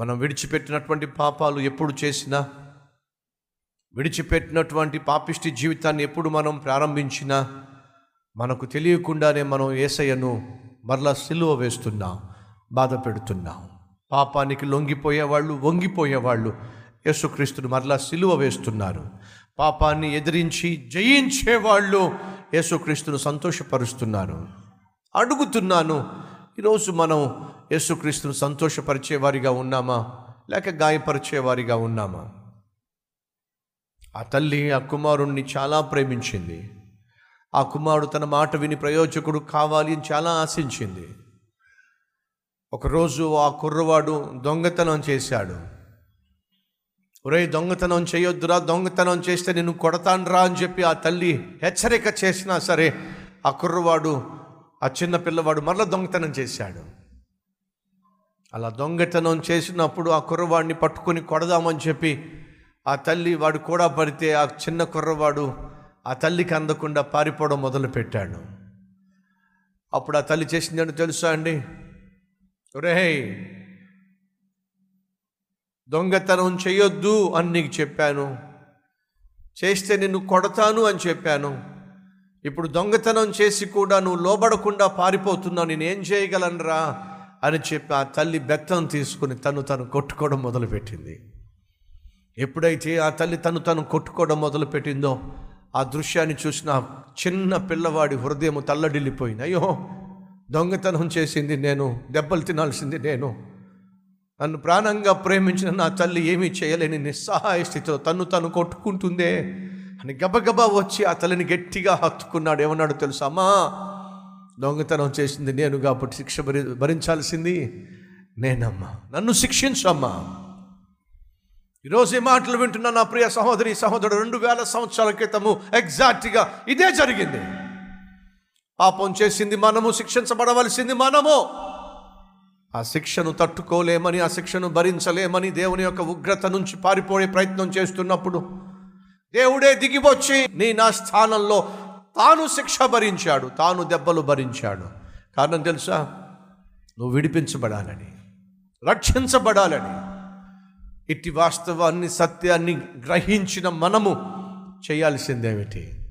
మనం విడిచిపెట్టినటువంటి పాపాలు ఎప్పుడు చేసినా విడిచిపెట్టినటువంటి పాపిష్టి జీవితాన్ని ఎప్పుడు మనం ప్రారంభించినా మనకు తెలియకుండానే మనం ఏసయ్యను మరలా సిలువ వేస్తున్నాం బాధ పెడుతున్నాం. పాపానికి లొంగిపోయేవాళ్ళు వంగిపోయేవాళ్ళు యేసుక్రీస్తుని మరలా సిలువ వేస్తున్నారు. పాపాన్ని ఎదిరించి జయించేవాళ్ళు యేసుక్రీస్తును సంతోషపరుస్తున్నారు. అడుగుతున్నాను ఈరోజు మనం యేసుక్రీస్తును సంతోషపరిచేవారిగా ఉన్నామా? లేక గాయపరిచేవారిగా ఉన్నామా? ఆ తల్లి ఆ కుమారుణ్ణి చాలా ప్రేమించింది. ఆ కుమారుడు తన మాట విని ప్రయోజకుడు కావాలి అని చాలా ఆశించింది. ఒకరోజు ఆ కుర్రవాడు దొంగతనం చేశాడు. ఒరే దొంగతనం చేయొద్దురా దొంగతనం చేస్తే నేను కొడతానురా అని చెప్పి ఆ తల్లి హెచ్చరిక చేసినా సరే ఆ కుర్రవాడు ఆ చిన్న పిల్లవాడు మరల దొంగతనం చేశాడు. అలా దొంగతనం చేసినప్పుడు ఆ కుర్రవాడిని పట్టుకొని కొడదామని చెప్పి ఆ తల్లి వాడు కూడా పడితే ఆ చిన్న కుర్రవాడు ఆ తల్లికి అందకుండా పారిపోవడం మొదలుపెట్టాడు. అప్పుడు ఆ తల్లి చేసిందని తెలుసా అండి? ఒరేయ్ దొంగతనం చేయొద్దు అని నీకు చెప్పాను. చేస్తే నిన్ను కొడతాను అని చెప్పాను. ఇప్పుడు దొంగతనం చేసి కూడా నువ్వు లోబడకుండా పారిపోతున్నావు నేనేం చేయగలనురా అని చెప్పి ఆ తల్లి బెత్తం తీసుకుని తను తను కొట్టుకోవడం మొదలుపెట్టింది. ఎప్పుడైతే ఆ తల్లి తను తను కొట్టుకోవడం మొదలుపెట్టిందో ఆ దృశ్యాన్ని చూసిన చిన్న పిల్లవాడి హృదయం తల్లడిల్లిపోయింది. అయ్యో దొంగతనం చేసింది నేను దెబ్బలు తినాల్సింది నేను. నన్ను ప్రాణంగా ప్రేమించిన నా తల్లి ఏమీ చేయలేని నిస్సహాయ స్థితిలో తను తను కొట్టుకుంటుందే. అని గబగబా వచ్చి ఆ తల్లిని గట్టిగా హత్తుకున్నాడు. ఏమన్నాడు తెలుసు? అమ్మా దొంగతనం చేసింది నేను కాబట్టి శిక్ష భరి భరించాల్సింది నేనమ్మా. నన్ను శిక్షించమ్మా. ఈరోజు ఈ మాటలు వింటున్న నా ప్రియ సహోదరి సహోదరుడు రెండు వేల సంవత్సరాల క్రితము ఎగ్జాక్ట్గా ఇదే జరిగింది. పాపం చేసింది మనము శిక్షించబడవలసింది మనము. ఆ శిక్షను తట్టుకోలేమని ఆ శిక్షను భరించలేమని దేవుని యొక్క ఉగ్రత నుంచి పారిపోయే ప్రయత్నం చేస్తున్నప్పుడు దేవుడే దిగివచ్చి నీ నా స్థానంలో తాను శిక్ష భరించాడు తాను దెబ్బలు భరించాడు. కారణం తెలుసా? నువ్వు విడిపించబడాలని రక్షించబడాలని. ఇట్టి వాస్తవాన్ని సత్యాన్ని గ్రహించిన మనము చేయాల్సిందేమిటి?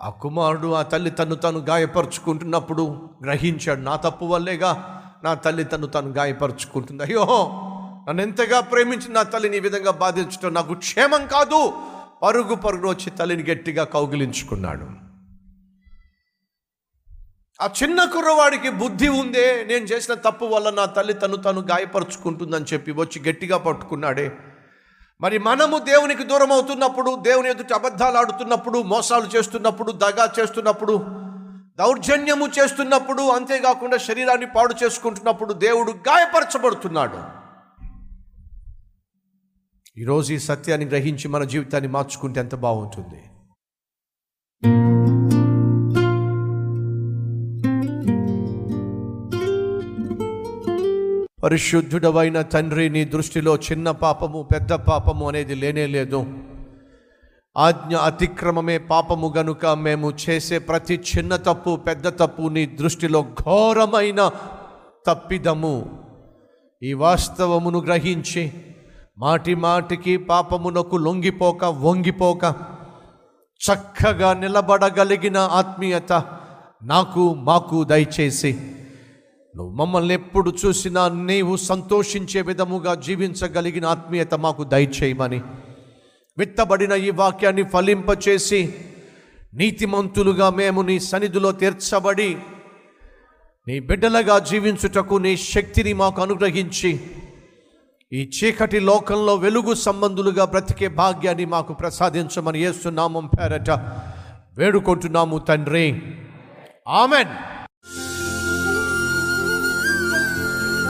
ఆ కుమారుడు ఆ తల్లి తను తను గాయపరుచుకుంటున్నప్పుడు గ్రహించాడు నా తప్పు వల్లేగా నా తల్లి తను తను గాయపరుచుకుంటుంది. అయ్యో! నన్ను ఎంతగా ప్రేమించి నా తల్లిని ఈ విధంగా బాధించడం నాకు క్షేమం కాదు. పరుగు పరుగు వచ్చి తల్లిని గట్టిగా కౌగిలించుకున్నాడు. ఆ చిన్న కుర్రవాడికి బుద్ధి ఉందే నేను చేసిన తప్పు వల్ల నా తల్లి తను తను గాయపరుచుకుంటుందని చెప్పి వచ్చి గట్టిగా పట్టుకున్నాడే. మరి మనము దేవునికి దూరం అవుతున్నప్పుడు దేవుని ఎదుటి అబద్ధాలు ఆడుతున్నప్పుడు మోసాలు చేస్తున్నప్పుడు దగా చేస్తున్నప్పుడు దౌర్జన్యము చేస్తున్నప్పుడు అంతేకాకుండా శరీరాన్ని పాడు చేసుకుంటున్నప్పుడు దేవుడు గాయపరచబడుతున్నాడు. ఈరోజు ఈ సత్యాన్ని గ్రహించి మన జీవితాన్ని మార్చుకుంటే ఎంత బాగుంటుంది? పరిశుద్ధుడవైన తండ్రి నీ దృష్టిలో చిన్న పాపము పెద్ద పాపము అనేది లేనే లేదు. ఆజ్ఞ అతిక్రమమే పాపము గనుక మేము చేసే ప్రతి చిన్న తప్పు పెద్ద తప్పు నీ దృష్టిలో ఘోరమైన తప్పిదము. ఈ వాస్తవమును గ్రహించి మాటి మాటికి పాపమునకు లొంగిపోక వంగిపోక చక్కగా నిలబడగలిగిన ఆత్మీయత నాకు మాకు దయచేసి. నువ్వు మమ్మల్ని ఎప్పుడు చూసినా నీవు సంతోషించే విధముగా జీవించగలిగిన ఆత్మీయత మాకు దయచేయమని. విత్తబడిన ఈ వాక్యాన్ని ఫలింపచేసి నీతిమంతులుగా మేము నీ సన్నిధిలో తీర్చబడి నీ బిడ్డలుగా జీవించుటకు నీ శక్తిని మాకు అనుగ్రహించి ఈ చీకటి లోకంలో వెలుగు సంబంధులుగా బ్రతికే భాగ్యాన్ని మాకు ప్రసాదించమని ఏస్తున్నామం పేరట వేడుకుంటున్నాము తండ్రి. ఆమెన్.